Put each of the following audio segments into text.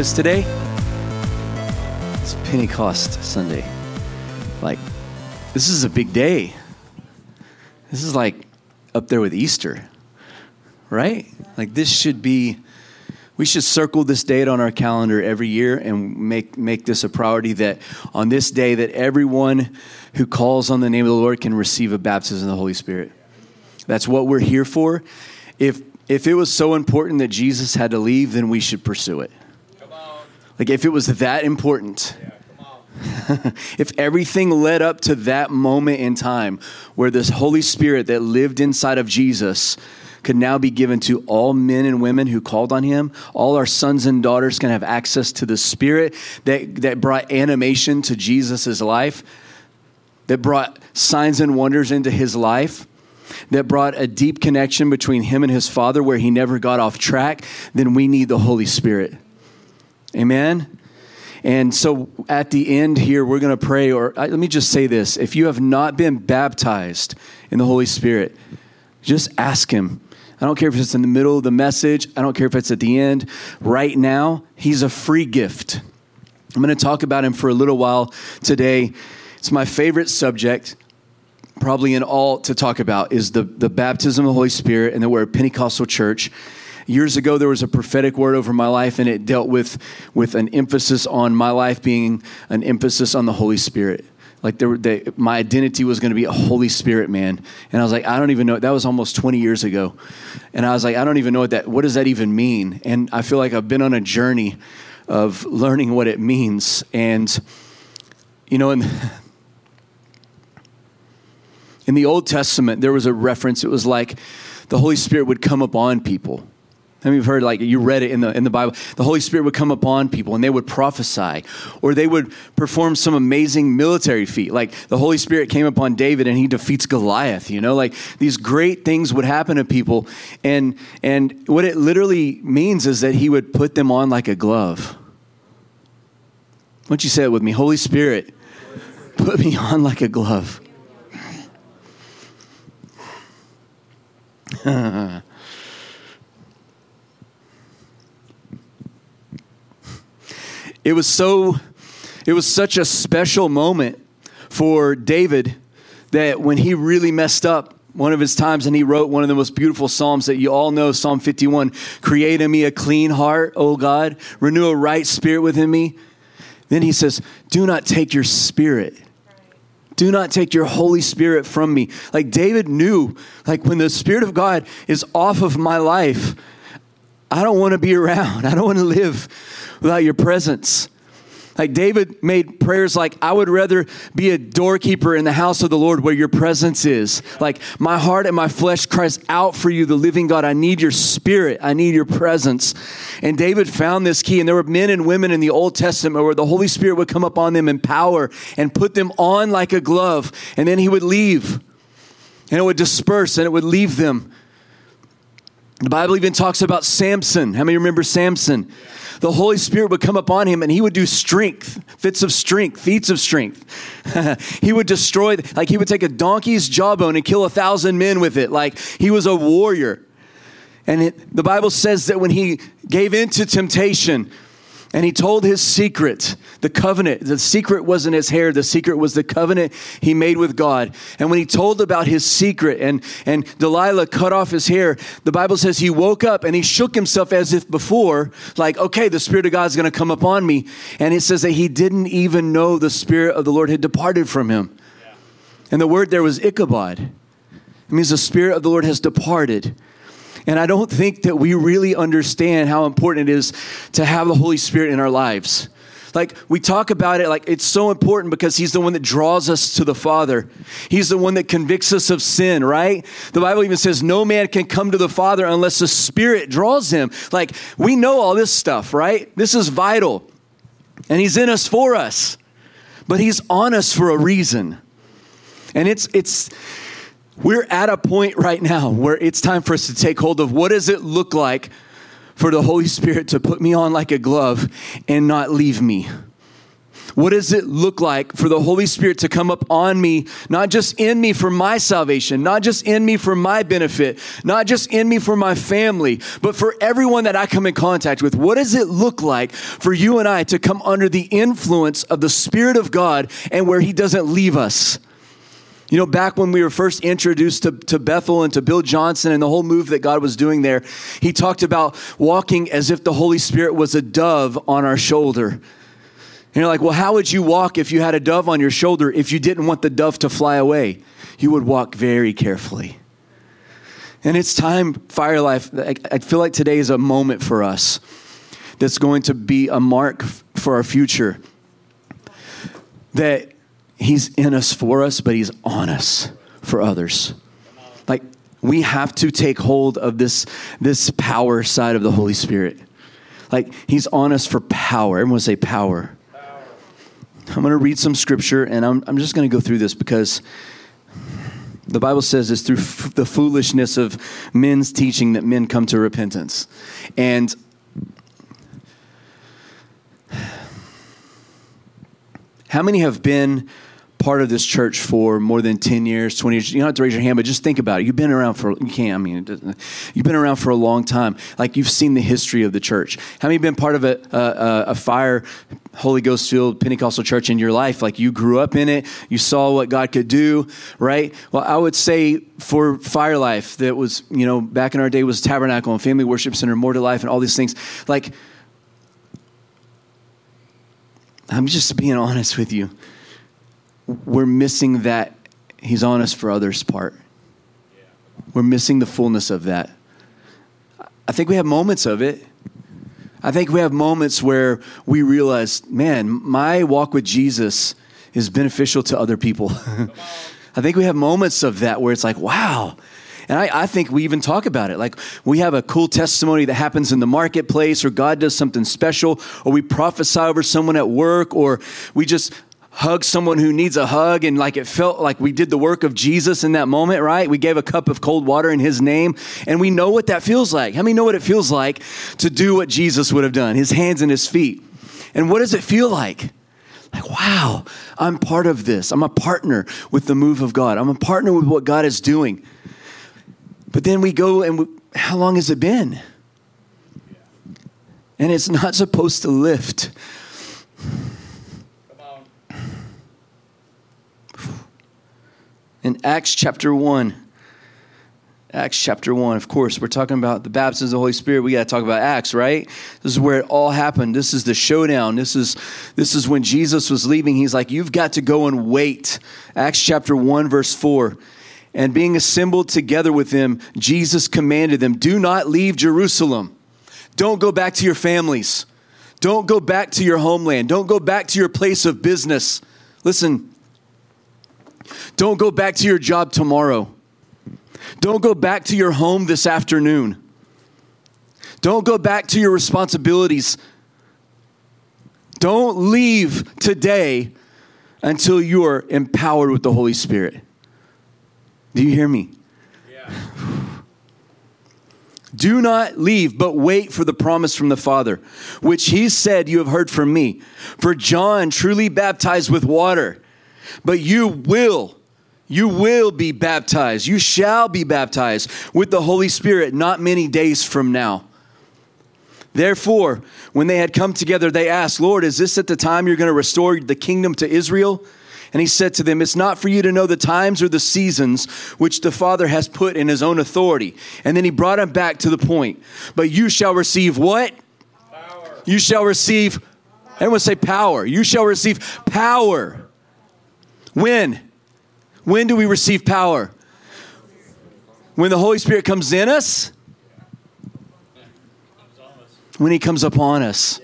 Today? It's Pentecost Sunday. Like, this is a big day. This is like up there with Easter, right? Like, this should be, we should circle this date on our calendar every year and make, make this a priority that on this day that everyone who calls on the name of the Lord can receive a baptism of the Holy Spirit. That's what we're here for. If, if it was so important that Jesus had to leave, then we should pursue it. Like, if it was that important, if everything led up to that moment in time where this Holy Spirit that lived inside of Jesus could now be given to all men and women who called on him, all our sons and daughters can have access to the Spirit that, that brought animation to Jesus' life, that brought signs and wonders into his life that brought a deep connection between him and his father where he never got off track, then we need the Holy Spirit. Amen. And so at the end here, we're going to pray, or uh, let me just say this. If you have not been baptized in the Holy Spirit, just ask Him. I don't care if it's in the middle of the message, I don't care if it's at the end. Right now, He's a free gift. I'm going to talk about Him for a little while today. It's my favorite subject, probably in all to talk about, is the, the baptism of the Holy Spirit, and that we're a Pentecostal church years ago there was a prophetic word over my life and it dealt with with an emphasis on my life being an emphasis on the holy spirit. Like there, they, my identity was going to be a holy spirit man. And i was like i don't even know that was almost 20 years ago. And i was like i don't even know what that what does that even mean? And i feel like i've been on a journey of learning what it means. And you know in in the old testament there was a reference. It was like the holy spirit would come upon people Mean, you've heard like you read it in the in the Bible. The Holy Spirit would come upon people and they would prophesy, or they would perform some amazing military feat. Like the Holy Spirit came upon David and he defeats Goliath. You know, like these great things would happen to people, and and what it literally means is that he would put them on like a glove. Don't you say it with me? Holy Spirit, put me on like a glove. It was so, it was such a special moment for David that when he really messed up one of his times and he wrote one of the most beautiful psalms that you all know psalm 51 create in me a clean heart o god. Renew a right spirit within me. Then he says do not take your spirit. Do not take your holy spirit from me. Like david knew like when the spirit of god is off of my life i don't want to be around. I don't want to live without your presence. Like David made prayers like, I would rather be a doorkeeper in the house of the Lord where your presence is. Like, my heart and my flesh cries out for you, the living God. I need your spirit. I need your presence. And David found this key. And there were men and women in the Old Testament where the Holy Spirit would come upon them in power and put them on like a glove. And then he would leave. And it would disperse and it would leave them. The Bible even talks about Samson. How many remember Samson? the Holy Spirit would come upon him and he would do strength, fits of strength, feats of strength. he would destroy, like he would take a donkey's jawbone and kill a thousand men with it. Like he was a warrior. And it, the Bible says that when he gave in to temptation, and he told his secret, the covenant. The secret wasn't his hair, the secret was the covenant he made with God. And when he told about his secret and, and Delilah cut off his hair, the Bible says he woke up and he shook himself as if before, like, okay, the Spirit of God is going to come upon me. And it says that he didn't even know the Spirit of the Lord had departed from him. Yeah. And the word there was Ichabod. It means the Spirit of the Lord has departed. And I don't think that we really understand how important it is to have the Holy Spirit in our lives. Like we talk about it like it's so important because he's the one that draws us to the Father. He's the one that convicts us of sin, right? The Bible even says no man can come to the Father unless the Spirit draws him. Like we know all this stuff, right? This is vital. And he's in us for us. But he's on us for a reason. And it's it's we're at a point right now where it's time for us to take hold of what does it look like for the Holy Spirit to put me on like a glove and not leave me. What does it look like for the Holy Spirit to come up on me, not just in me for my salvation, not just in me for my benefit, not just in me for my family, but for everyone that I come in contact with? What does it look like for you and I to come under the influence of the Spirit of God and where He doesn't leave us? You know, back when we were first introduced to, to Bethel and to Bill Johnson and the whole move that God was doing there, he talked about walking as if the Holy Spirit was a dove on our shoulder. And you're like, well, how would you walk if you had a dove on your shoulder if you didn't want the dove to fly away? You would walk very carefully. And it's time, Fire Life, I feel like today is a moment for us that's going to be a mark for our future. That He's in us for us, but He's on us for others. Like, we have to take hold of this, this power side of the Holy Spirit. Like, He's on us for power. Everyone say power. power. I'm going to read some scripture, and I'm, I'm just going to go through this because the Bible says it's through f- the foolishness of men's teaching that men come to repentance. And how many have been part of this church for more than 10 years, 20 years, you don't have to raise your hand, but just think about it. You've been around for, you can't, I mean, you've been around for a long time. Like you've seen the history of the church. How many been part of a, a, a fire, Holy Ghost filled Pentecostal church in your life? Like you grew up in it, you saw what God could do, right? Well, I would say for Fire Life, that was, you know, back in our day was Tabernacle and Family Worship Center, More to Life, and all these things. Like, I'm just being honest with you we're missing that he's on us for others part. We're missing the fullness of that. I think we have moments of it. I think we have moments where we realize, man, my walk with Jesus is beneficial to other people. I think we have moments of that where it's like, wow. And I, I, think we even talk about it. Like we have a cool testimony that happens in the marketplace, or God does something special, or we prophesy over someone at work, or we just hug someone who needs a hug and like it felt like we did the work of Jesus in that moment, right? We gave a cup of cold water in his name and we know what that feels like. How many know what it feels like to do what Jesus would have done? His hands and his feet. And what does it feel like? Like, wow, I'm part of this. I'm a partner with the move of God. I'm a partner with what God is doing. But then we go and we, how long has it been? And it's not supposed to lift. In Acts chapter 1. Acts chapter 1, of course, we're talking about the baptism of the Holy Spirit. We got to talk about Acts, right? This is where it all happened. This is the showdown. This is, this is when Jesus was leaving. He's like, You've got to go and wait. Acts chapter 1, verse 4. And being assembled together with them, Jesus commanded them, Do not leave Jerusalem. Don't go back to your families. Don't go back to your homeland. Don't go back to your place of business. Listen, don't go back to your job tomorrow. Don't go back to your home this afternoon. Don't go back to your responsibilities. Don't leave today until you are empowered with the Holy Spirit. Do you hear me? Yeah. Do not leave, but wait for the promise from the Father, which he said you have heard from me. For John truly baptized with water but you will, you will be baptized. You shall be baptized with the Holy Spirit not many days from now. Therefore, when they had come together, they asked, Lord, is this at the time you're going to restore the kingdom to Israel? And he said to them, It's not for you to know the times or the seasons which the Father has put in his own authority. And then he brought them back to the point. But you shall receive what? Power. You shall receive, everyone say power. You shall receive power when? When do we receive power? When the Holy Spirit comes in us? When He comes upon us.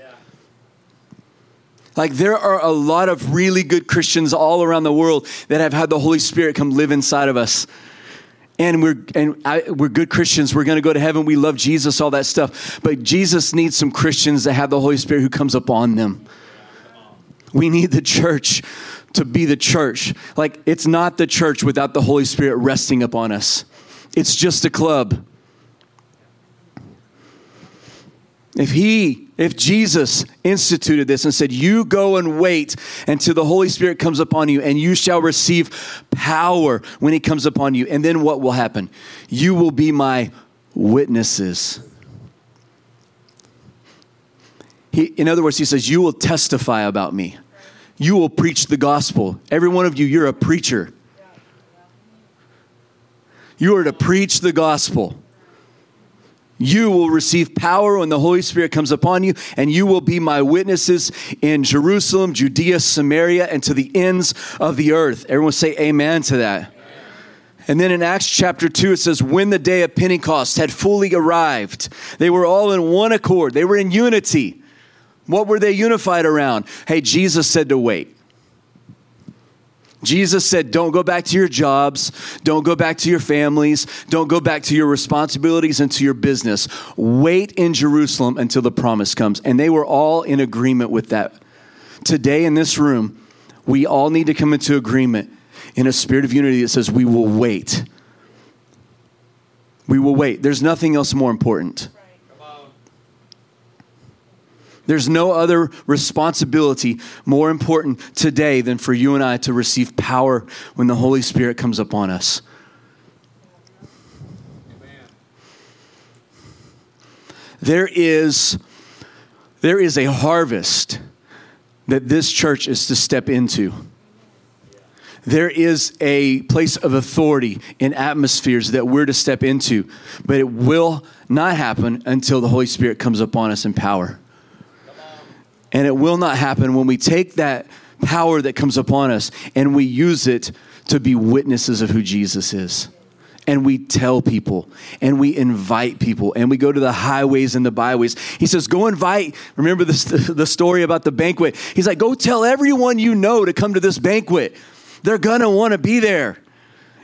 Like there are a lot of really good Christians all around the world that have had the Holy Spirit come live inside of us. And we're and I, we're good Christians. We're going to go to heaven. We love Jesus, all that stuff. But Jesus needs some Christians that have the Holy Spirit who comes upon them. We need the church to be the church. Like, it's not the church without the Holy Spirit resting upon us, it's just a club. If he, if Jesus instituted this and said, You go and wait until the Holy Spirit comes upon you, and you shall receive power when he comes upon you. And then what will happen? You will be my witnesses. He, in other words, he says, You will testify about me. You will preach the gospel. Every one of you, you're a preacher. You are to preach the gospel. You will receive power when the Holy Spirit comes upon you, and you will be my witnesses in Jerusalem, Judea, Samaria, and to the ends of the earth. Everyone say amen to that. And then in Acts chapter 2, it says, When the day of Pentecost had fully arrived, they were all in one accord, they were in unity. What were they unified around? Hey, Jesus said to wait. Jesus said, Don't go back to your jobs. Don't go back to your families. Don't go back to your responsibilities and to your business. Wait in Jerusalem until the promise comes. And they were all in agreement with that. Today in this room, we all need to come into agreement in a spirit of unity that says, We will wait. We will wait. There's nothing else more important. There's no other responsibility more important today than for you and I to receive power when the Holy Spirit comes upon us. There is, there is a harvest that this church is to step into. There is a place of authority in atmospheres that we're to step into, but it will not happen until the Holy Spirit comes upon us in power. And it will not happen when we take that power that comes upon us and we use it to be witnesses of who Jesus is. And we tell people and we invite people and we go to the highways and the byways. He says, Go invite. Remember this, the story about the banquet? He's like, Go tell everyone you know to come to this banquet. They're want to be there.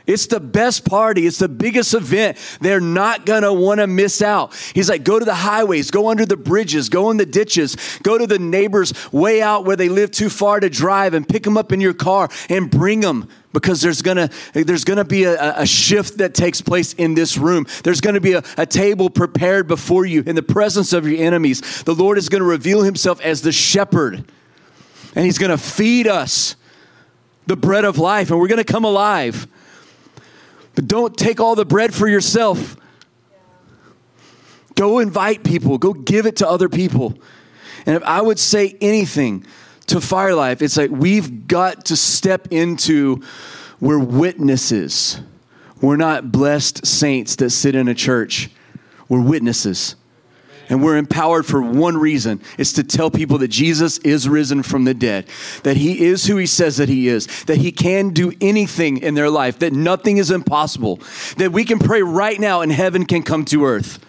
It's the best party. It's the biggest event. They're not going to want to miss out. He's like, go to the highways, go under the bridges, go in the ditches, go to the neighbors way out where they live too far to drive and pick them up in your car and bring them because there's gonna there's gonna be a, a shift that takes place in this room. There's gonna be a, a table prepared before you in the presence of your enemies. The Lord is gonna reveal himself as the shepherd, and he's gonna feed us the bread of life, and we're gonna come alive. But don't take all the bread for yourself. Go invite people, go give it to other people. And if I would say anything to Fire Life, it's like we've got to step into we're witnesses. We're not blessed saints that sit in a church. We're witnesses. And we're empowered for one reason it's to tell people that Jesus is risen from the dead, that he is who he says that he is, that he can do anything in their life, that nothing is impossible, that we can pray right now and heaven can come to earth.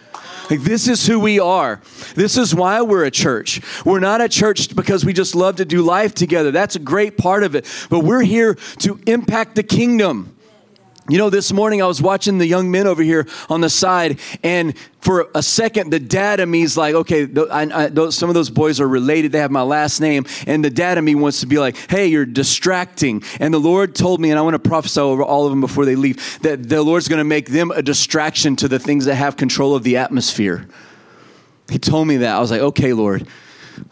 Like, this is who we are. This is why we're a church. We're not a church because we just love to do life together. That's a great part of it. But we're here to impact the kingdom. You know, this morning I was watching the young men over here on the side, and for a second, the dad of me is like, okay, I, I, those, some of those boys are related. They have my last name. And the dad of me wants to be like, hey, you're distracting. And the Lord told me, and I want to prophesy over all of them before they leave, that the Lord's going to make them a distraction to the things that have control of the atmosphere. He told me that. I was like, okay, Lord.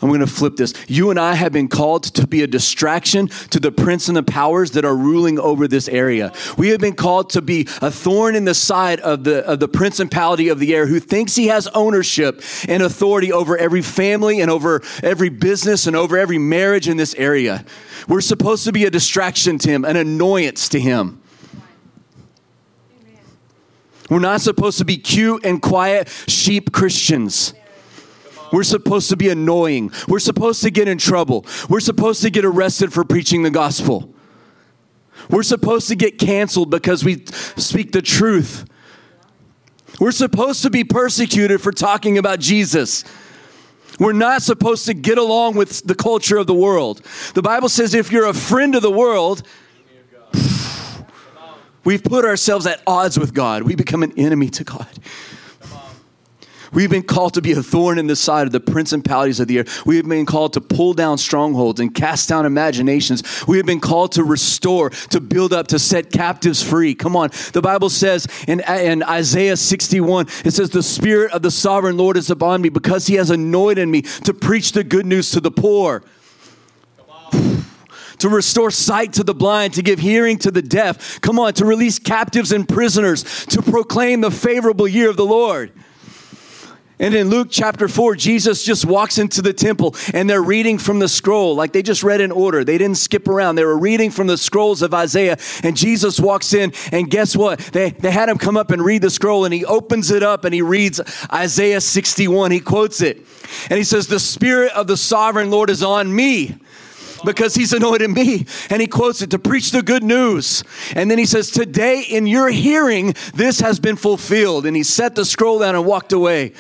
I'm going to flip this. You and I have been called to be a distraction to the prince and the powers that are ruling over this area. We have been called to be a thorn in the side of the, of the principality of the air who thinks he has ownership and authority over every family and over every business and over every marriage in this area. We're supposed to be a distraction to him, an annoyance to him. We're not supposed to be cute and quiet sheep Christians. We're supposed to be annoying. We're supposed to get in trouble. We're supposed to get arrested for preaching the gospel. We're supposed to get canceled because we speak the truth. We're supposed to be persecuted for talking about Jesus. We're not supposed to get along with the culture of the world. The Bible says if you're a friend of the world, we've put ourselves at odds with God. We become an enemy to God. We've been called to be a thorn in the side of the principalities of the air. We have been called to pull down strongholds and cast down imaginations. We have been called to restore, to build up, to set captives free. Come on. The Bible says in, in Isaiah 61, it says, The Spirit of the sovereign Lord is upon me because he has anointed me to preach the good news to the poor to restore sight to the blind, to give hearing to the deaf. Come on, to release captives and prisoners, to proclaim the favorable year of the Lord. And in Luke chapter 4, Jesus just walks into the temple and they're reading from the scroll. Like they just read in order. They didn't skip around. They were reading from the scrolls of Isaiah. And Jesus walks in, and guess what? They, they had him come up and read the scroll, and he opens it up and he reads Isaiah 61. He quotes it. And he says, The Spirit of the sovereign Lord is on me because he's anointed me. And he quotes it to preach the good news. And then he says, Today in your hearing, this has been fulfilled. And he set the scroll down and walked away.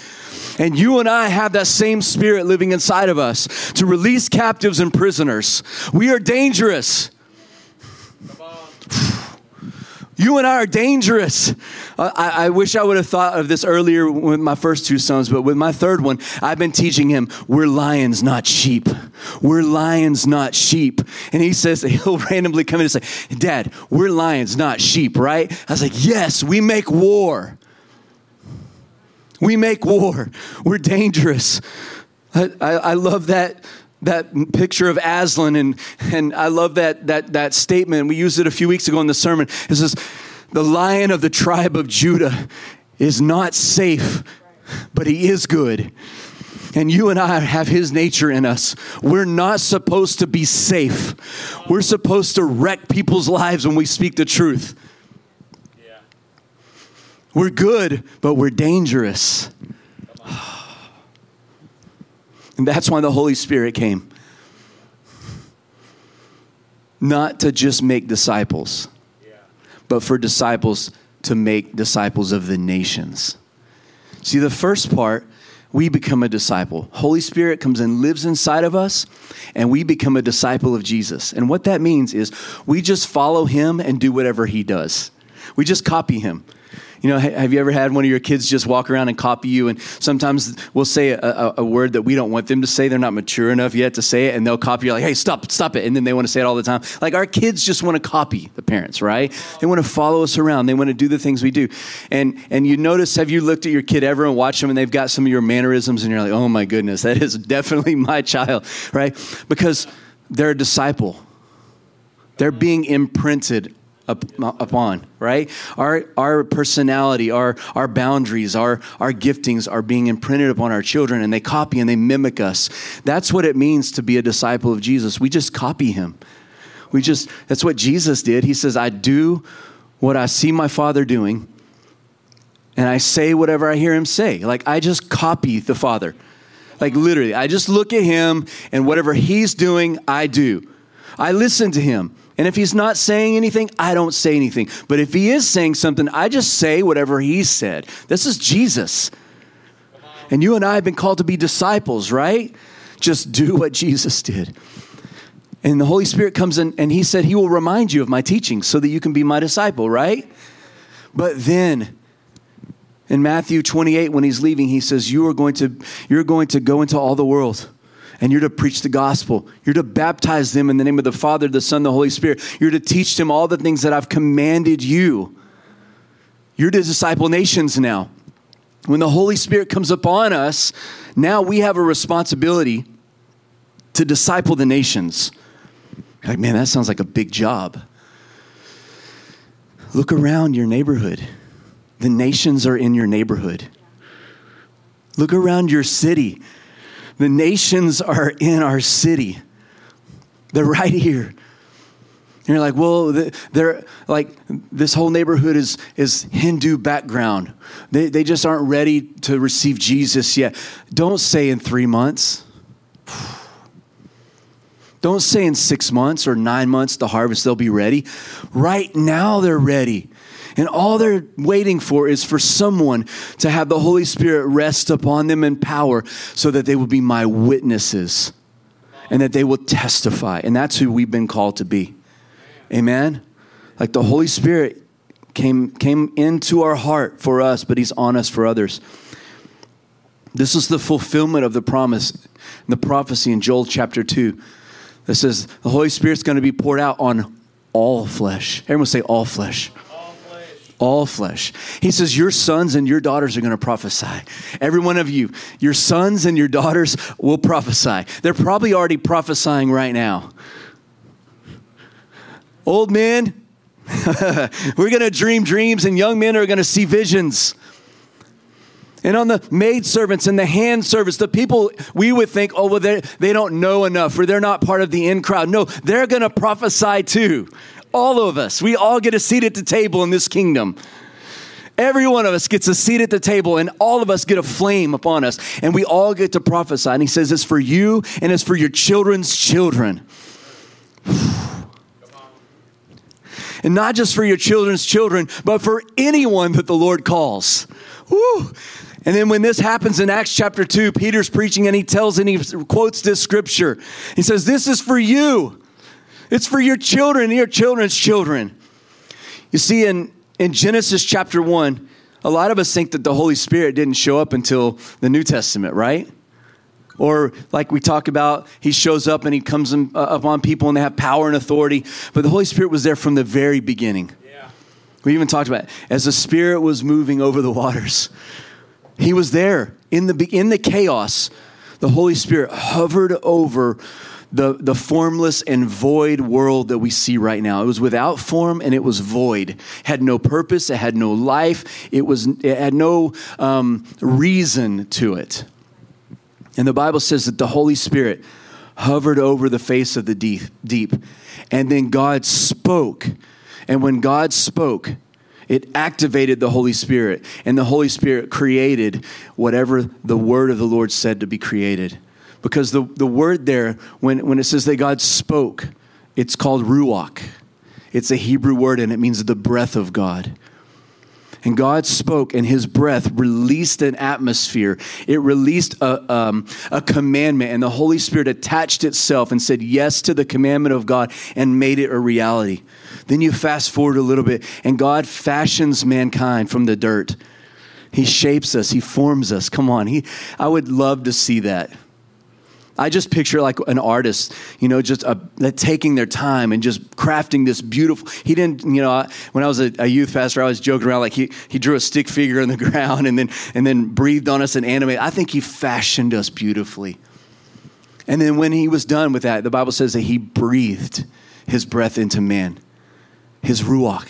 And you and I have that same spirit living inside of us to release captives and prisoners. We are dangerous. You and I are dangerous. Uh, I, I, wish I would have thought of this earlier with my first two sons, but with my third one, I've been teaching him we're lions, not sheep. We're lions, not sheep. And he says, he'll randomly come in and say, Dad, we're lions, not sheep, right? I was like, Yes, we make war. We make war. We're dangerous. I, I, I love that that picture of Aslan, and, and I love that, that, that statement. We used it a few weeks ago in the sermon. It says, The lion of the tribe of Judah is not safe, but he is good. And you and I have his nature in us. We're not supposed to be safe. We're supposed to wreck people's lives when we speak the truth. We're good, but we're dangerous. And that's why the Holy Spirit came. Not to just make disciples, but for disciples to make disciples of the nations. See, the first part, we become a disciple. Holy Spirit comes and lives inside of us, and we become a disciple of Jesus. And what that means is we just follow him and do whatever he does. We just copy him. You know, have you ever had one of your kids just walk around and copy you? And sometimes we'll say a, a, a, word that we don't want them to say. They're not mature enough yet to say it, and they'll copy you like, hey, stop, stop it. And then they want to say it all the time. Like our kids just want to copy the parents, right? They want to follow us around. They want to do the things we do. And and you notice, have you looked at your kid ever and watched them and they've got some of your mannerisms and you're like, oh my goodness, that is definitely my child, right? Because they're a disciple. They're being imprinted upon, right? Our, our personality, our, our boundaries, our, our giftings are being imprinted upon our children and they copy and they mimic us. That's what it means to be a disciple of Jesus. We just copy him. We just, that's what Jesus did. He says, I do what I see my Father doing and I say whatever I hear him say. Like, I just copy the Father. Like, literally, I just look at him and whatever he's doing, I do. I listen to him. And if he's not saying anything, I don't say anything. But if he is saying something, I just say whatever he said. This is Jesus. And you and I have been called to be disciples, right? Just do what Jesus did. And the Holy Spirit comes in and he said he will remind you of my teaching so that you can be my disciple, right? But then in Matthew 28 when he's leaving, he says you are going to you're going to go into all the world and you're to preach the gospel. You're to baptize them in the name of the Father, the Son, the Holy Spirit. You're to teach them all the things that I've commanded you. You're to disciple nations now. When the Holy Spirit comes upon us, now we have a responsibility to disciple the nations. Like, man, that sounds like a big job. Look around your neighborhood. The nations are in your neighborhood. Look around your city. The nations are in our city. They're right here. And you're like, well, they're like this whole neighborhood is is Hindu background. They they just aren't ready to receive Jesus yet. Don't say in three months. Don't say in six months or nine months the harvest they'll be ready. Right now they're ready. And all they're waiting for is for someone to have the Holy Spirit rest upon them in power so that they will be my witnesses and that they will testify. And that's who we've been called to be. Amen? Like the Holy Spirit came, came into our heart for us, but He's on us for others. This is the fulfillment of the promise, the prophecy in Joel chapter 2 that says the Holy Spirit's going to be poured out on all flesh. Everyone say all flesh. All flesh. He says, Your sons and your daughters are going to prophesy. Every one of you, your sons and your daughters will prophesy. They're probably already prophesying right now. Old men, we're going to dream dreams, and young men are going to see visions. And on the maid servants and the hand servants, the people we would think, oh, well, they, they don't know enough or they're not part of the in crowd. No, they're going to prophesy too. All of us. We all get a seat at the table in this kingdom. Every one of us gets a seat at the table, and all of us get a flame upon us, and we all get to prophesy. And he says, It's for you and it's for your children's children. and not just for your children's children, but for anyone that the Lord calls. Woo. And then when this happens in Acts chapter 2, Peter's preaching and he tells and he quotes this scripture. He says, This is for you. It's for your children and your children's children. You see, in, in Genesis chapter 1, a lot of us think that the Holy Spirit didn't show up until the New Testament, right? Or like we talk about, he shows up and he comes uh, upon people and they have power and authority. But the Holy Spirit was there from the very beginning. Yeah. We even talked about it. as the Spirit was moving over the waters. He was there in the, in the chaos. The Holy Spirit hovered over the, the formless and void world that we see right now. It was without form and it was void. It had no purpose, it had no life, it, was, it had no um, reason to it. And the Bible says that the Holy Spirit hovered over the face of the deep, deep. And then God spoke. And when God spoke, it activated the Holy Spirit, and the Holy Spirit created whatever the word of the Lord said to be created. Because the, the word there, when, when it says that God spoke, it's called ruach. It's a Hebrew word, and it means the breath of God. And God spoke, and his breath released an atmosphere. It released a, um, a commandment, and the Holy Spirit attached itself and said yes to the commandment of God and made it a reality. Then you fast forward a little bit, and God fashions mankind from the dirt. He shapes us, He forms us. Come on. He, I would love to see that. I just picture like an artist, you know, just uh, a, taking their time and just crafting this beautiful. He didn't, you know, when I was a, a, youth pastor, I was joking around like he, he drew a stick figure in the ground and then and then breathed on us and animated. I think he fashioned us beautifully. And then when he was done with that, the Bible says that he breathed his breath into man his ruach,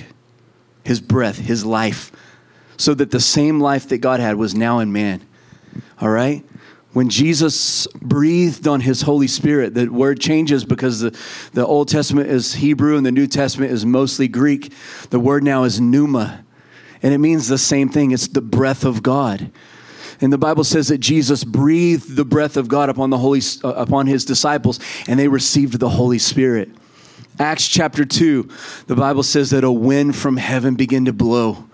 his breath, his life, so that the same life that God had was now in man. All right? When Jesus breathed on his Holy Spirit, the word changes because the, the Old Testament is Hebrew and the New Testament is mostly Greek. The word now is pneuma, and it means the same thing it's the breath of God. And the Bible says that Jesus breathed the breath of God upon the Holy uh, upon his disciples and they received the Holy Spirit. Acts chapter 2, the Bible says that a wind from heaven began to blow.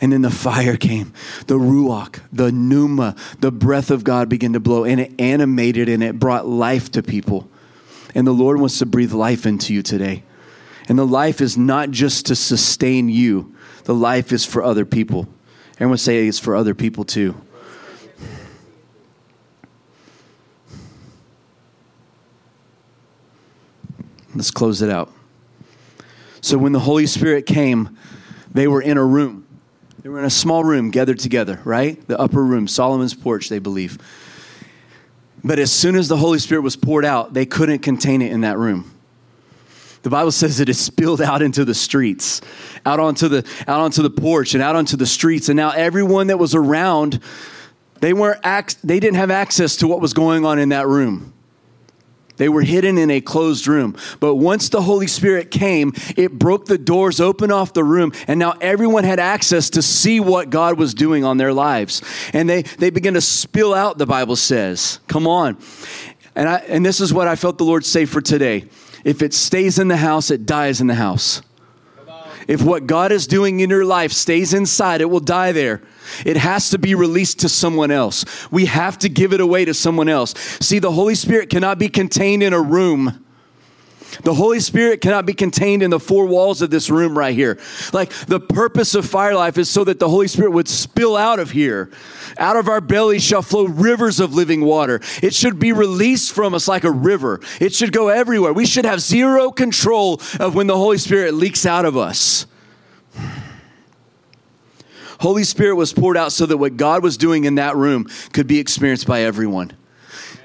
And then the fire came, the ruach, the pneuma, the breath of God began to blow, and it animated and it brought life to people. And the Lord wants to breathe life into you today. And the life is not just to sustain you, the life is for other people. Everyone say it's for other people too. Let's close it out. So when the Holy Spirit came, they were in a room. They were in a small room gathered together, right? The upper room, Solomon's porch, they believe. But as soon as the Holy Spirit was poured out, they couldn't contain it in that room. The Bible says it spilled out into the streets, out onto the out onto the porch and out onto the streets. And now everyone that was around, they weren't they didn't have access to what was going on in that room. They were hidden in a closed room. But once the Holy Spirit came, it broke the doors open off the room, and now everyone had access to see what God was doing on their lives. And they, they began to spill out, the Bible says. Come on. And, I, and this is what I felt the Lord say for today. If it stays in the house, it dies in the house. If what God is doing in your life stays inside, it will die there. It has to be released to someone else. We have to give it away to someone else. See, the Holy Spirit cannot be contained in a room. The Holy Spirit cannot be contained in the four walls of this room right here. Like the purpose of Fire Life is so that the Holy Spirit would spill out of here. Out of our bellies shall flow rivers of living water. It should be released from us like a river. It should go everywhere. We should have zero control of when the Holy Spirit leaks out of us. Holy Spirit was poured out so that what God was doing in that room could be experienced by everyone.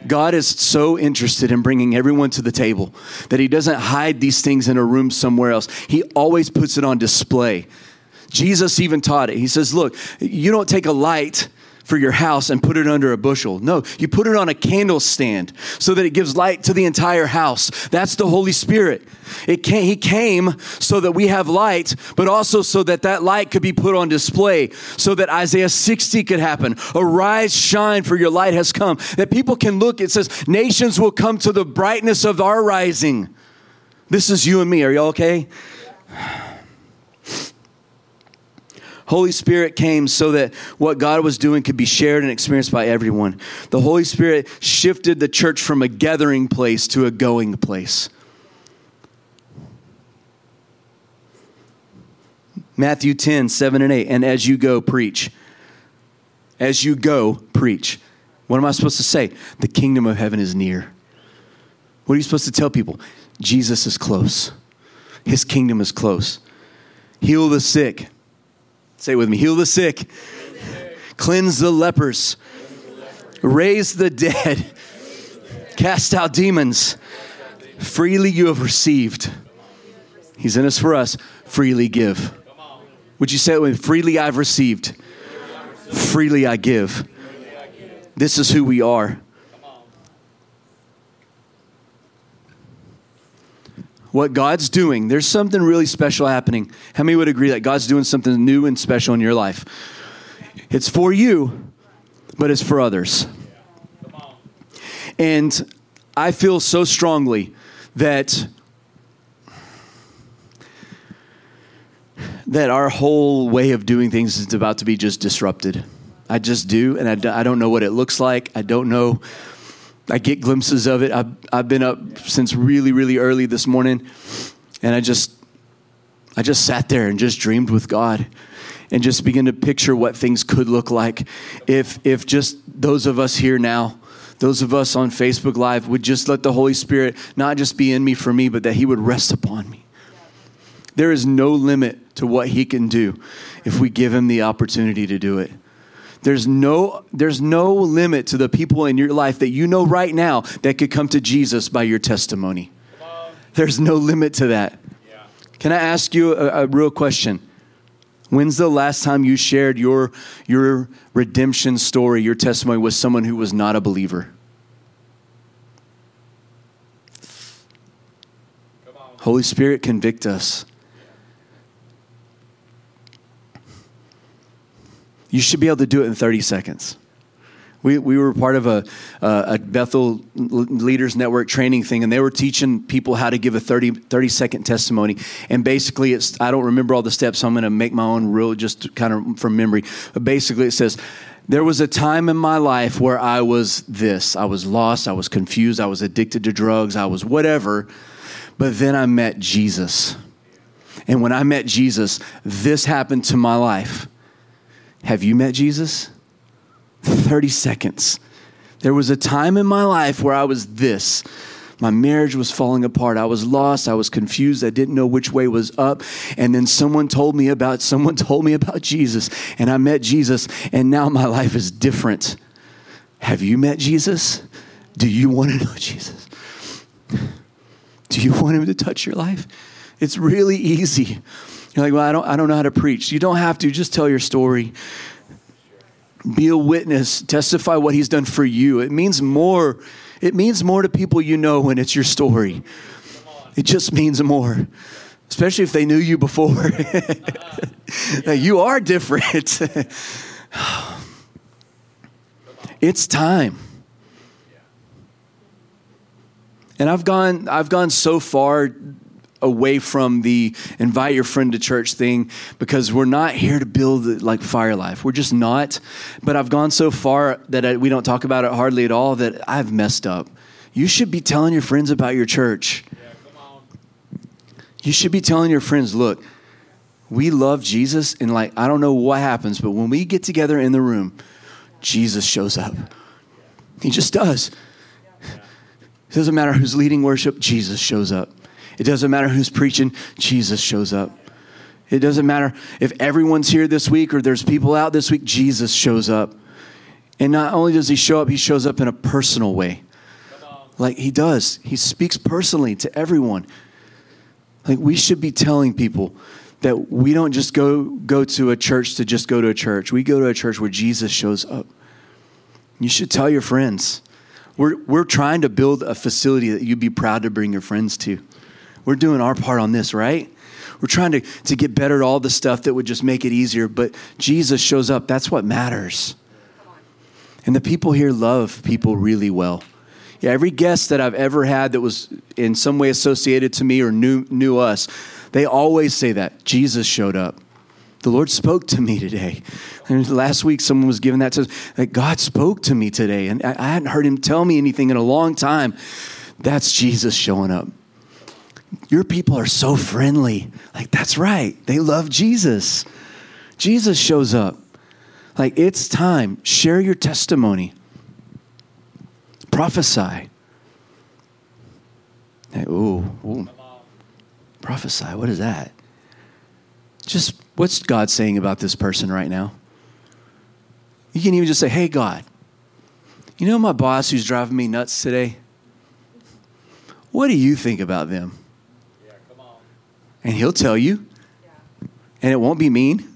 God is so interested in bringing everyone to the table that He doesn't hide these things in a room somewhere else. He always puts it on display. Jesus even taught it. He says, Look, you don't take a light for your house and put it under a bushel. No, you put it on a candle stand so that it gives light to the entire house. That's the Holy Spirit. It came, he came so that we have light, but also so that that light could be put on display, so that Isaiah 60 could happen. Arise, shine, for your light has come. That people can look, it says, nations will come to the brightness of our rising. This is you and me. Are you okay? Holy Spirit came so that what God was doing could be shared and experienced by everyone. The Holy Spirit shifted the church from a gathering place to a going place. Matthew 10, 7 and 8. And as you go, preach. As you go, preach. What am I supposed to say? The kingdom of heaven is near. What are you supposed to tell people? Jesus is close. His kingdom is close. Heal the sick Say with me heal the sick, cleanse the lepers, raise the dead, cast out demons. Freely you have received. He's in us for us. Freely give. Would you say it with me? Freely I've received. Freely I give. This is who we are. What God's doing, there's something really special happening. How many would agree that God's doing something new and special in your life? It's for you, but it's for others. And I feel so strongly that that our whole way of doing things is about to be just disrupted. I just do, and I, I don't know what it looks like. I don't know I get glimpses of it. I've, I've been up since really, really early this morning, and I just, I just sat there and just dreamed with God, and just begin to picture what things could look like if, if just those of us here now, those of us on Facebook Live, would just let the Holy Spirit not just be in me for me, but that He would rest upon me. There is no limit to what He can do if we give Him the opportunity to do it. There's no, there's no limit to the people in your life that you know right now that could come to Jesus by your testimony. There's no limit to that. Yeah. Can I ask you a, a real question? When's the last time you shared your, your redemption story, your testimony with someone who was not a believer? Holy Spirit, convict us. You should be able to do it in 30 seconds. We, we were part of a, a Bethel Leaders Network training thing, and they were teaching people how to give a 30, 30 second testimony. And basically, it's I don't remember all the steps, so I'm going to make my own real, just kind of from memory. But basically, it says, there was a time in my life where I was this. I was lost. I was confused. I was addicted to drugs. I was whatever. But then I met Jesus. And when I met Jesus, this happened to my life. Have you met Jesus? 30 seconds. There was a time in my life where I was this. My marriage was falling apart. I was lost. I was confused. I didn't know which way was up. And then someone told me about someone told me about Jesus and I met Jesus and now my life is different. Have you met Jesus? Do you want to know Jesus? Do you want him to touch your life? It's really easy. You're like, well, I don't, I don't know how to preach. You don't have to. Just tell your story. Be a witness. Testify what he's done for you. It means more. It means more to people you know when it's your story. It just means more, especially if they knew you before. you are different. it's time. And I've gone, I've gone so far away from the invite your friend to church thing because we're not here to build like fire life. We're just not. But I've gone so far that I, we don't talk about it hardly at all that I've messed up. You should be telling your friends about your church. You should be telling your friends, look, we love Jesus, and like, I don't know what happens, but when we get together in the room, Jesus shows up. He just does. It doesn't matter who's leading worship, Jesus shows up. It doesn't matter who's preaching, Jesus shows up. It doesn't matter if everyone's here this week or there's people out this week, Jesus shows up. And not only does he show up, he shows up in a personal way. Like he does. He speaks personally to everyone. Like we should be telling people that we don't just go go to a church to just go to a church. We go to a church where Jesus shows up. You should tell your friends. We're, we're trying to build a facility that you'd be proud to bring your friends to. We're doing our part on this, right? We're trying to, to get better at all the stuff that would just make it easier, but Jesus shows up. That's what matters. And the people here love people really well. Yeah, every guest that I've ever had that was in some way associated to me or knew, knew us, they always say that Jesus showed up. The Lord spoke to me today. And last week, someone was giving that to us. that God spoke to me today, and I, I hadn't heard Him tell me anything in a long time. That's Jesus showing up. Your people are so friendly. Like, that's right. They love Jesus. Jesus shows up. Like, it's time. Share your testimony prophesy. Hey, ooh, ooh. Prophesy. What is that? Just what's God saying about this person right now? You can even just say, hey, God, you know my boss who's driving me nuts today? What do you think about them? And he'll tell you. And it won't be mean.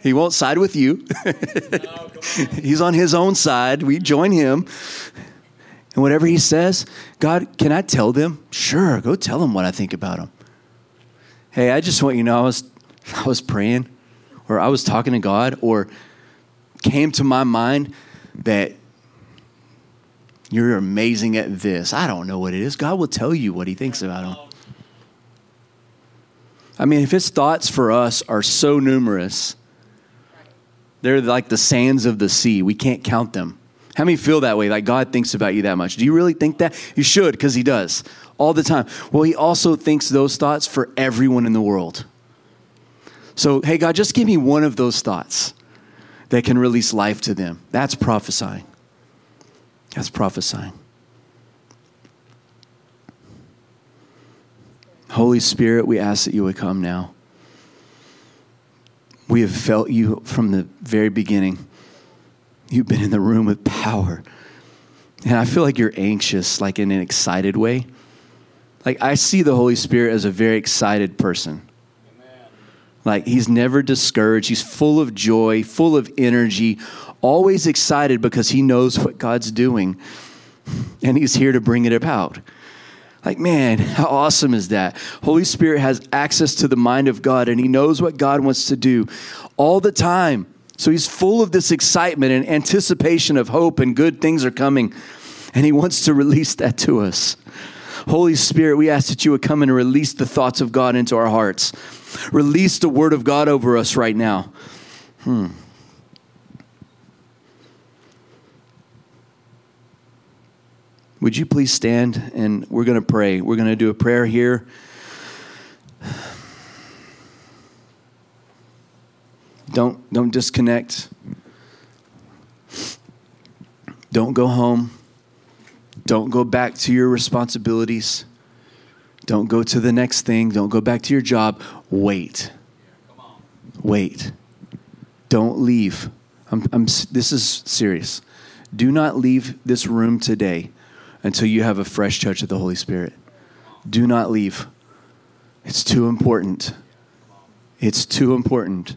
He won't side with you. He's on his own side. We join him. And whatever he says, God, can I tell them? Sure, go tell them what I think about them. Hey, I just want you to know I was, I was praying, or I was talking to God, or came to my mind that you're amazing at this. I don't know what it is. God will tell you what he thinks about them. I mean, if his thoughts for us are so numerous, they're like the sands of the sea. We can't count them. How many feel that way? Like God thinks about you that much? Do you really think that? You should, because He does all the time. Well, He also thinks those thoughts for everyone in the world. So, hey, God, just give me one of those thoughts that can release life to them. That's prophesying. That's prophesying. Holy Spirit, we ask that you would come now. We have felt you from the very beginning. You've been in the room with power. And I feel like you're anxious, like in an excited way. Like I see the Holy Spirit as a very excited person. Amen. Like he's never discouraged. He's full of joy, full of energy, always excited because he knows what God's doing. And he's here to bring it about. Like, man, how awesome is that? Holy Spirit has access to the mind of God and he knows what God wants to do all the time. So he's full of this excitement and anticipation of hope and good things are coming. And he wants to release that to us. Holy Spirit, we ask that you would come and release the thoughts of God into our hearts. Release the word of God over us right now. Hmm. Would you please stand and we're going to pray. We're going to do a prayer here. Don't, don't disconnect. Don't go home. Don't go back to your responsibilities. Don't go to the next thing. Don't go back to your job. Wait. Wait. Don't leave. I'm, I'm, this is serious. Do not leave this room today until you have a fresh touch of the Holy Spirit. Do not leave. It's too important. It's too important.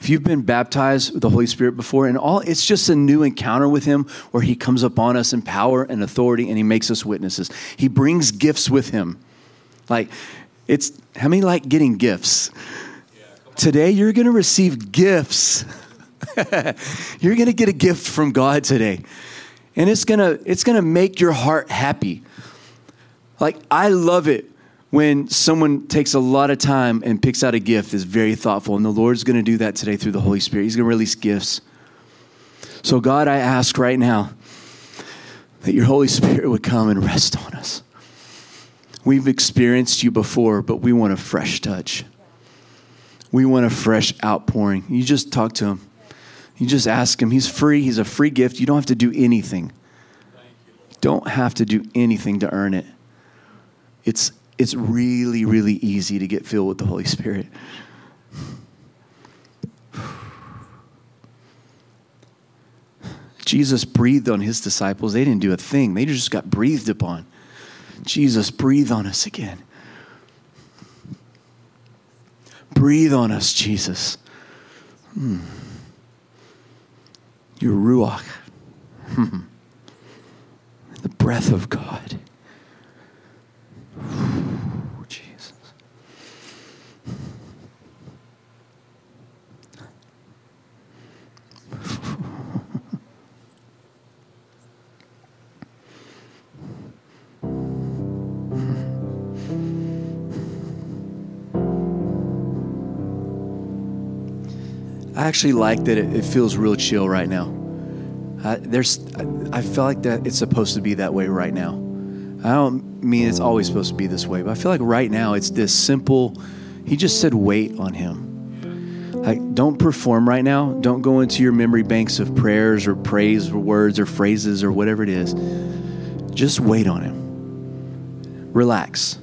If you've been baptized with the Holy Spirit before, and all it's just a new encounter with Him where He comes upon us in power and authority and He makes us witnesses. He brings gifts with Him. Like, it's how many like getting gifts? Today, you're going to receive gifts. you're going to get a gift from God today. And it's to it's to make your heart happy. Like, I love it when someone takes a lot of time and picks out a gift is very thoughtful and the lord's to do that today through the holy spirit he's to release gifts so god i ask right now that your holy spirit would come and rest on us We've experienced you before, but we want a fresh touch. We want a fresh outpouring. You just talk to him. You just ask him. He's free. He's a free gift. You don't have to do anything. Don't have to do anything to earn it. It's it's really really easy to get filled with the Holy Spirit. Jesus breathed on his disciples. They didn't do a thing. They just got breathed upon. Jesus, breathe on us again. Breathe on us, Jesus. Hmm. Your Ruach. Hmm. The breath of God. I actually like that it, it feels real chill right now. I, there's, I, I feel like that it's supposed to be that way right now. I don't mean it's always supposed to be this way, but I feel like right now it's this simple. He just said, wait on him. Like, don't perform right now. Don't go into your memory banks of prayers or praise or words or phrases or whatever it is. Just wait on him. Relax.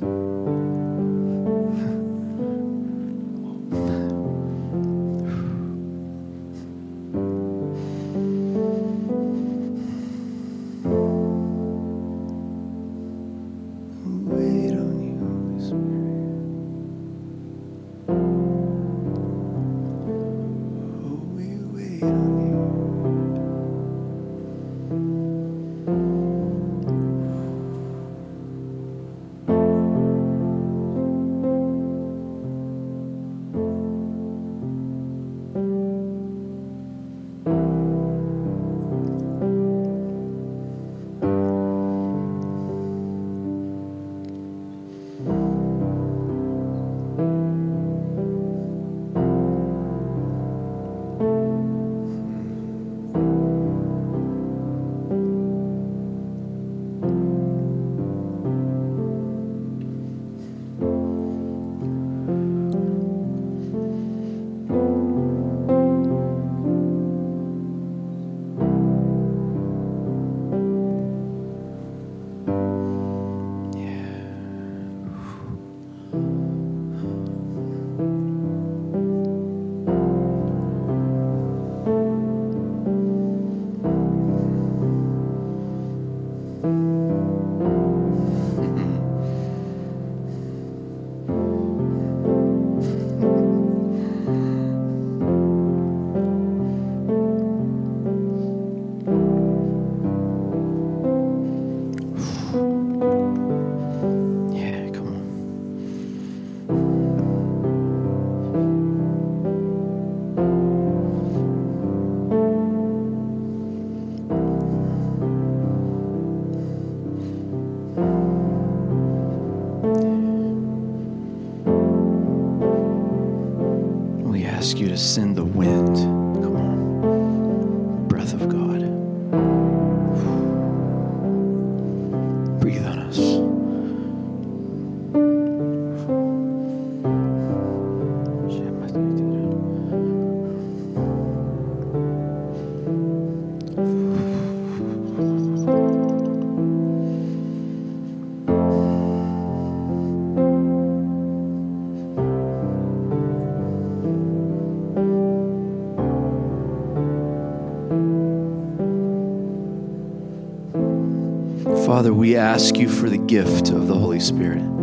Ask you for the gift of the Holy Spirit.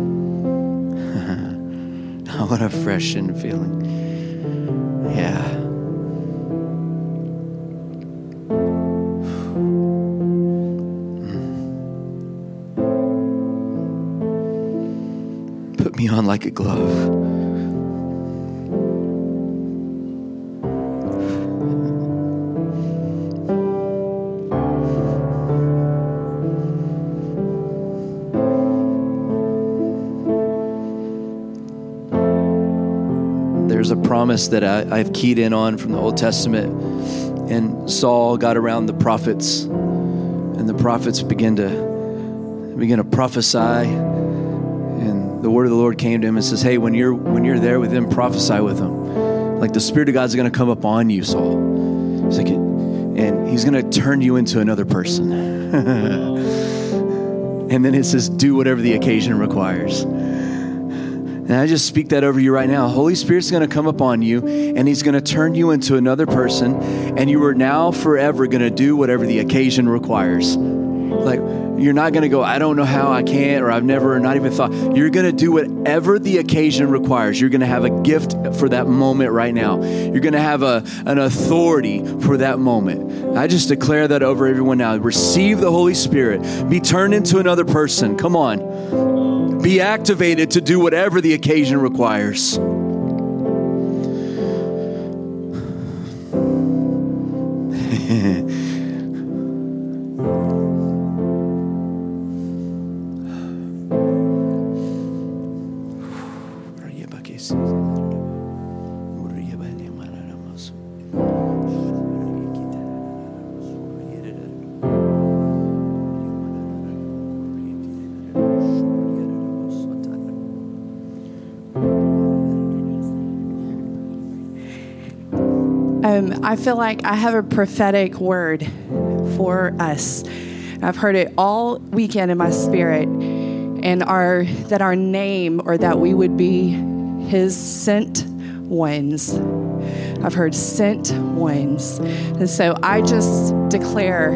Oh, what a fresh and feeling. Yeah. Put me on like a glove. Promise that I, I've keyed in on from the Old Testament. And Saul got around the prophets, and the prophets began to begin to prophesy. And the word of the Lord came to him and says, Hey, when you're when you're there with them, prophesy with them. Like the Spirit of God's gonna come up on you, Saul. He's like, and he's gonna turn you into another person. and then it says, do whatever the occasion requires. And I just speak that over you right now. Holy Spirit's going to come upon you and he's going to turn you into another person and you are now forever going to do whatever the occasion requires. Like you're not going to go, I don't know how I can't, or I've never, not even thought. You're going to do whatever the occasion requires. You're going to have a gift for that moment right now. You're going to have a, an authority for that moment. I just declare that over everyone now. Receive the Holy Spirit. Be turned into another person. Come on be activated to do whatever the occasion requires. Um, I feel like I have a prophetic word for us. I've heard it all weekend in my spirit, and our that our name or that we would be His sent ones. I've heard sent ones, and so I just declare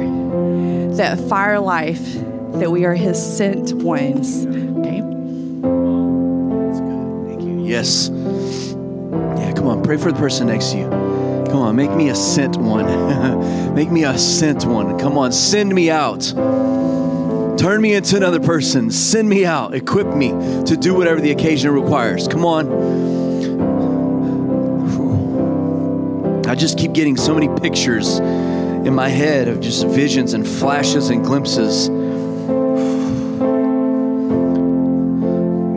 that fire life that we are His sent ones. Okay. Yes. Yeah. Come on. Pray for the person next to you. Come on, make me a sent one. make me a sent one. Come on, send me out. Turn me into another person. Send me out. Equip me to do whatever the occasion requires. Come on. I just keep getting so many pictures in my head of just visions and flashes and glimpses.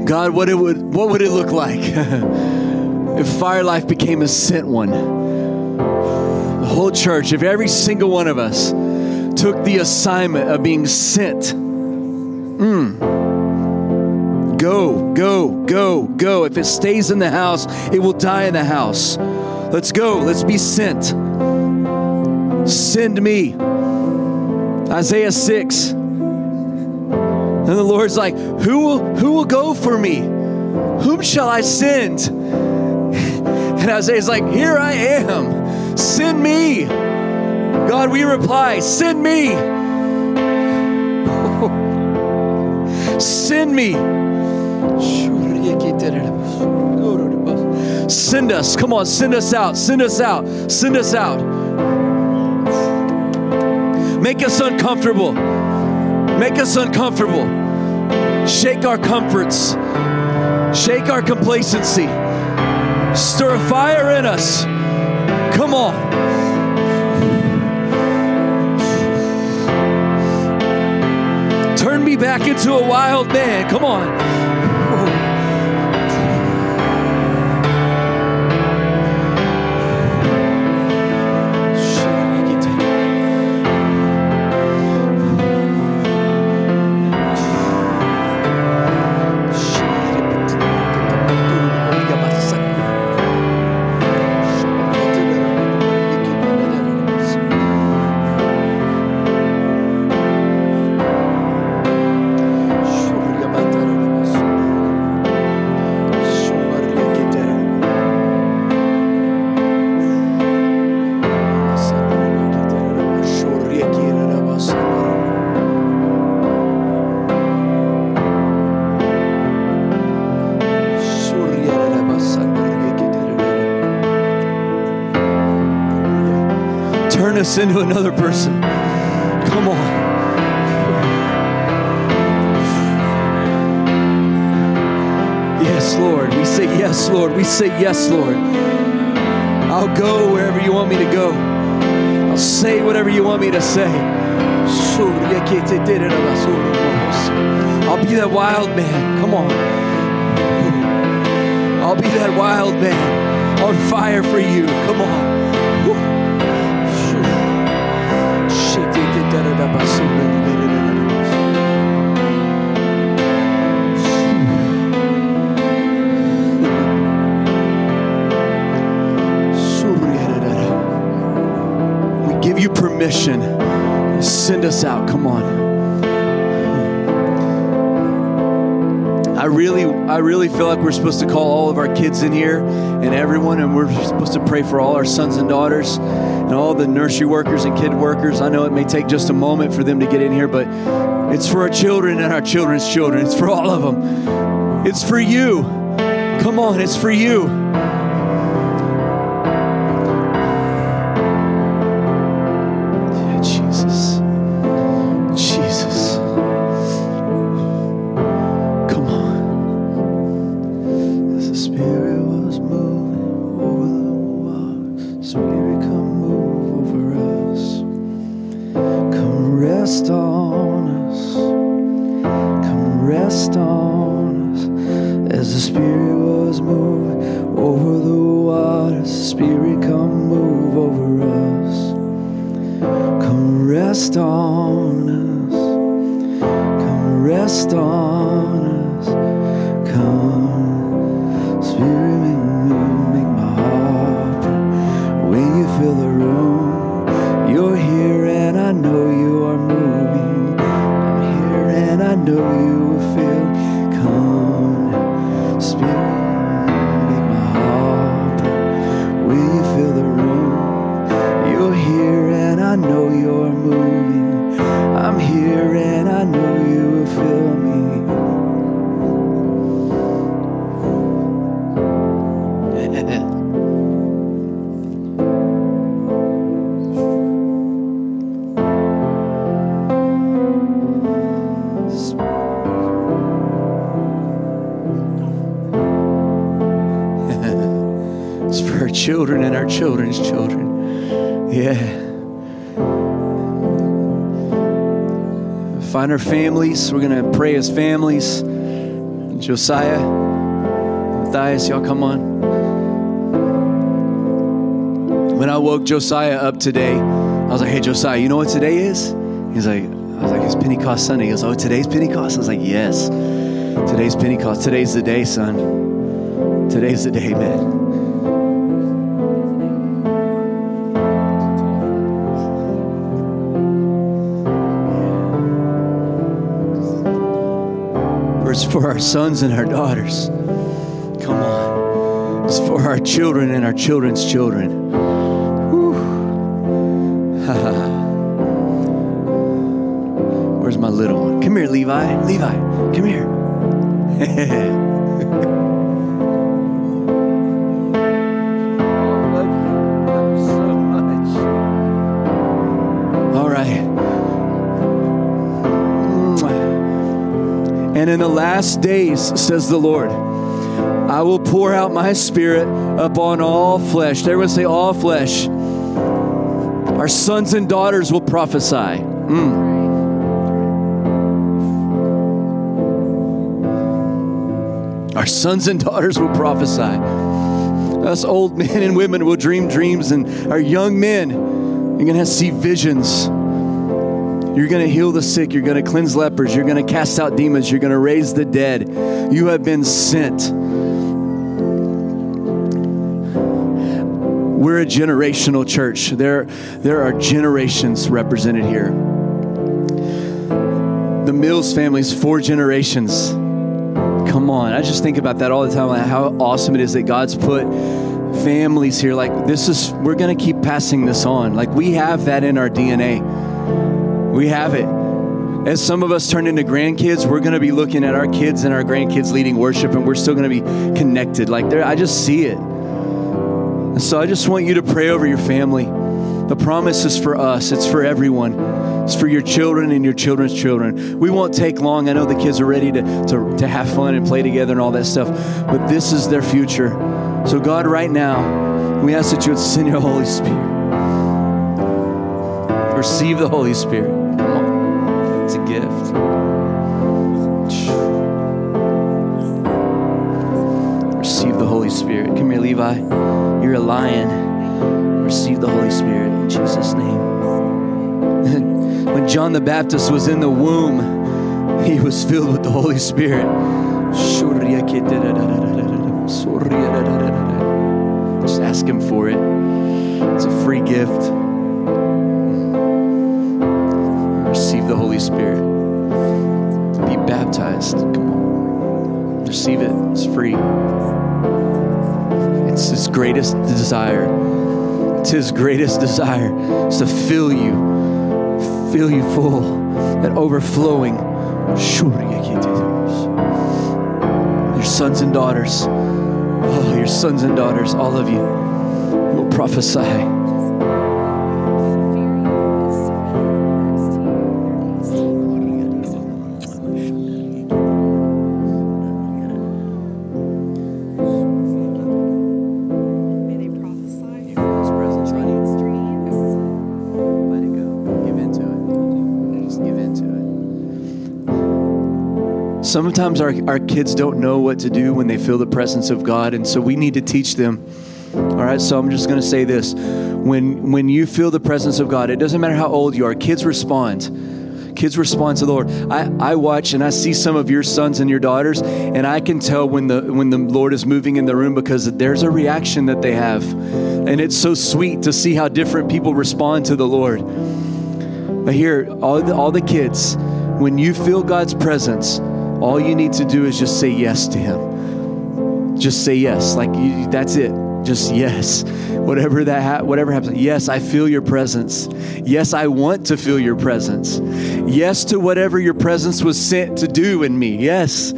God, what it would what would it look like if Fire Life became a sent one? Whole church, if every single one of us took the assignment of being sent, mm, go, go, go, go. If it stays in the house, it will die in the house. Let's go. Let's be sent. Send me. Isaiah 6. And the Lord's like, who will, who will go for me? Whom shall I send? And Isaiah's like, Here I am. Send me. God, we reply, Send me. Send me. Send us. Come on, send us out. Send us out. Send us out. Make us uncomfortable. Make us uncomfortable. Shake our comforts. Shake our complacency. Stir a fire in us. Come on. Turn me back into a wild man. Come on. Us into another person. Come on. Yes, Lord. We say yes, Lord. We say yes, Lord. I'll go wherever you want me to go. I'll say whatever you want me to say. I'll be that wild man. Come on. I'll be that wild man on fire for you. Come on. permission. Send us out. Come on. I really, I really feel like we're supposed to call all of our kids in here and everyone, and we're supposed to pray for all our sons and daughters and all the nursery workers and kid workers. I know it may take just a moment for them to get in here, but it's for our children and our children's children. It's for all of them. It's for you. Come on, it's for you. It's for our children and our children's children. Yeah. Find our families. We're going to pray as families. Josiah, Matthias, y'all come on. When I woke Josiah up today, I was like, hey, Josiah, you know what today is? He's like, I was like, it's Pentecost Sunday. He goes, oh, today's Pentecost? I was like, yes. Today's Pentecost. Today's the day, son. Today's the day, man. It's for our sons and our daughters. Come on. It's for our children and our children's children. Come here, Levi. Levi, come here. All right. And in the last days, says the Lord, I will pour out my spirit upon all flesh. Everyone say, all flesh. Our sons and daughters will prophesy. Mm. Our sons and daughters will prophesy. Us old men and women will dream dreams, and our young men are going to see visions. You're going to heal the sick. You're going to cleanse lepers. You're going to cast out demons. You're going to raise the dead. You have been sent. We're a generational church. There, there are generations represented here. The Mills family is four generations. Come on. I just think about that all the time, like how awesome it is that God's put families here. Like, this is, we're going to keep passing this on. Like, we have that in our DNA. We have it. As some of us turn into grandkids, we're going to be looking at our kids and our grandkids leading worship, and we're still going to be connected. Like, there, I just see it. And so I just want you to pray over your family. The promise is for us, it's for everyone. It's for your children and your children's children. We won't take long. I know the kids are ready to, to, to have fun and play together and all that stuff, but this is their future. So, God, right now, we ask that you would send your Holy Spirit. Receive the Holy Spirit. Come on, it's a gift. Receive the Holy Spirit. Come here, Levi. You're a lion. Receive the Holy Spirit in Jesus' name. when John the Baptist was in the womb, he was filled with the Holy Spirit. Just ask him for it. It's a free gift. Receive the Holy Spirit. Be baptized. Come on. Receive it. It's free. It's his greatest desire. It's his greatest desire is to fill you, fill you full, and overflowing. Your sons and daughters, oh, your sons and daughters, all of you will prophesy. Sometimes our, our kids don't know what to do when they feel the presence of God, and so we need to teach them. All right, so I'm just going to say this. When, when you feel the presence of God, it doesn't matter how old you are, kids respond. Kids respond to the Lord. I, I watch and I see some of your sons and your daughters, and I can tell when the when the Lord is moving in the room because there's a reaction that they have. And it's so sweet to see how different people respond to the Lord. But here, all the, all the kids, when you feel God's presence, all you need to do is just say yes to Him. Just say yes. Like you, that's it. Just yes. Whatever that ha- whatever happens. Yes, I feel your presence. Yes, I want to feel your presence. Yes to whatever your presence was sent to do in me. Yes.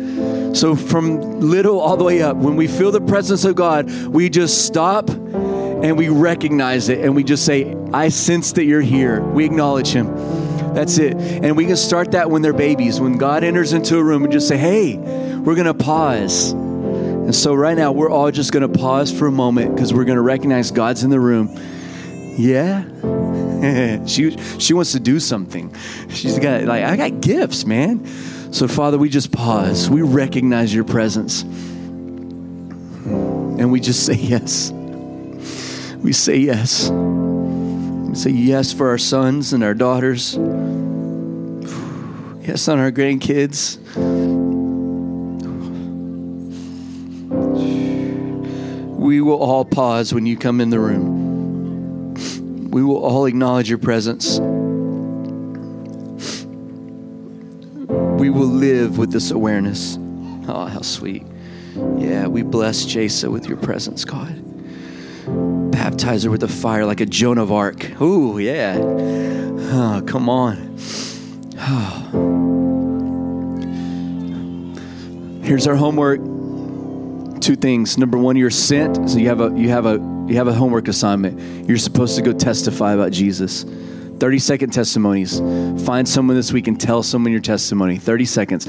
So from little all the way up, when we feel the presence of God, we just stop and we recognize it and we just say, I sense that you're here. We acknowledge Him. That's it. And we can start that when they're babies. When God enters into a room and just say, hey, we're going to pause. And so right now, we're all just going to pause for a moment because we're going to recognize God's in the room. Yeah. she she wants to do something. She's got like I got gifts, man. So Father, we just pause. We recognize your presence. And we just say yes. We say yes. We say yes for our sons and our daughters. Yes, on our grandkids. We will all pause when you come in the room. We will all acknowledge your presence. We will live with this awareness. Oh, how sweet. Yeah, we bless Jasa with your presence, God. Baptize her with the fire like a Joan of Arc. Ooh, yeah. Oh, come on. Here's our homework. Two things. Number one, you're sent. So you have a you have a you have a homework assignment. You're supposed to go testify about Jesus. 30 second testimonies. Find someone this week and tell someone your testimony. 30 seconds.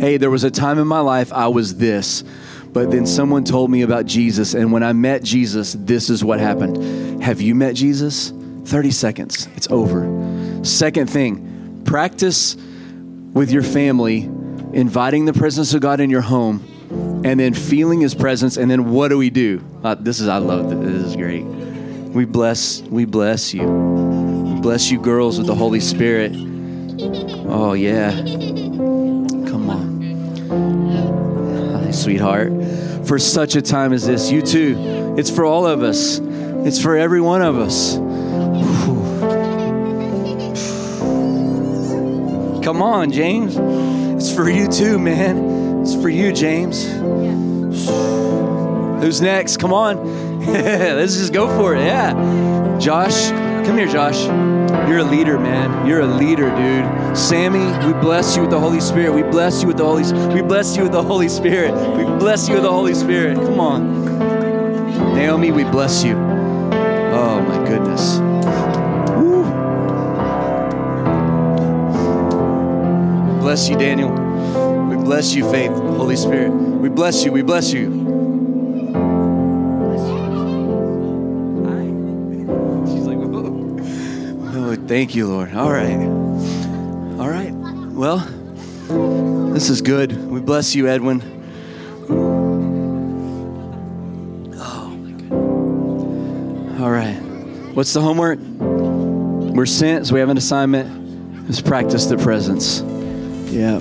Hey, there was a time in my life I was this, but then someone told me about Jesus, and when I met Jesus, this is what happened. Have you met Jesus? 30 seconds. It's over. Second thing, practice with your family inviting the presence of God in your home, and then feeling His presence. And then what do we do? Uh, this is I love this. This is great. We bless we bless you. Bless you, girls, with the Holy Spirit. Oh yeah. Come on, Hi, sweetheart. For such a time as this, you too. It's for all of us. It's for every one of us. Come on, James. It's for you too, man. It's for you, James. Who's next? Come on. Let's just go for it. Yeah. Josh, come here, Josh. You're a leader, man. You're a leader, dude. Sammy, we bless you with the Holy Spirit. We bless you with the Holy We bless you with the Holy Spirit. We bless you with the Holy Spirit. Come on. Naomi, we bless you. Bless you, Daniel. We bless you, Faith, Holy Spirit. We bless you. We bless you. She's like, Oh, thank you, Lord. All right. All right. Well, this is good. We bless you, Edwin. Oh. All right. What's the homework? We're sent, so we have an assignment. Let's practice the presence. Yeah.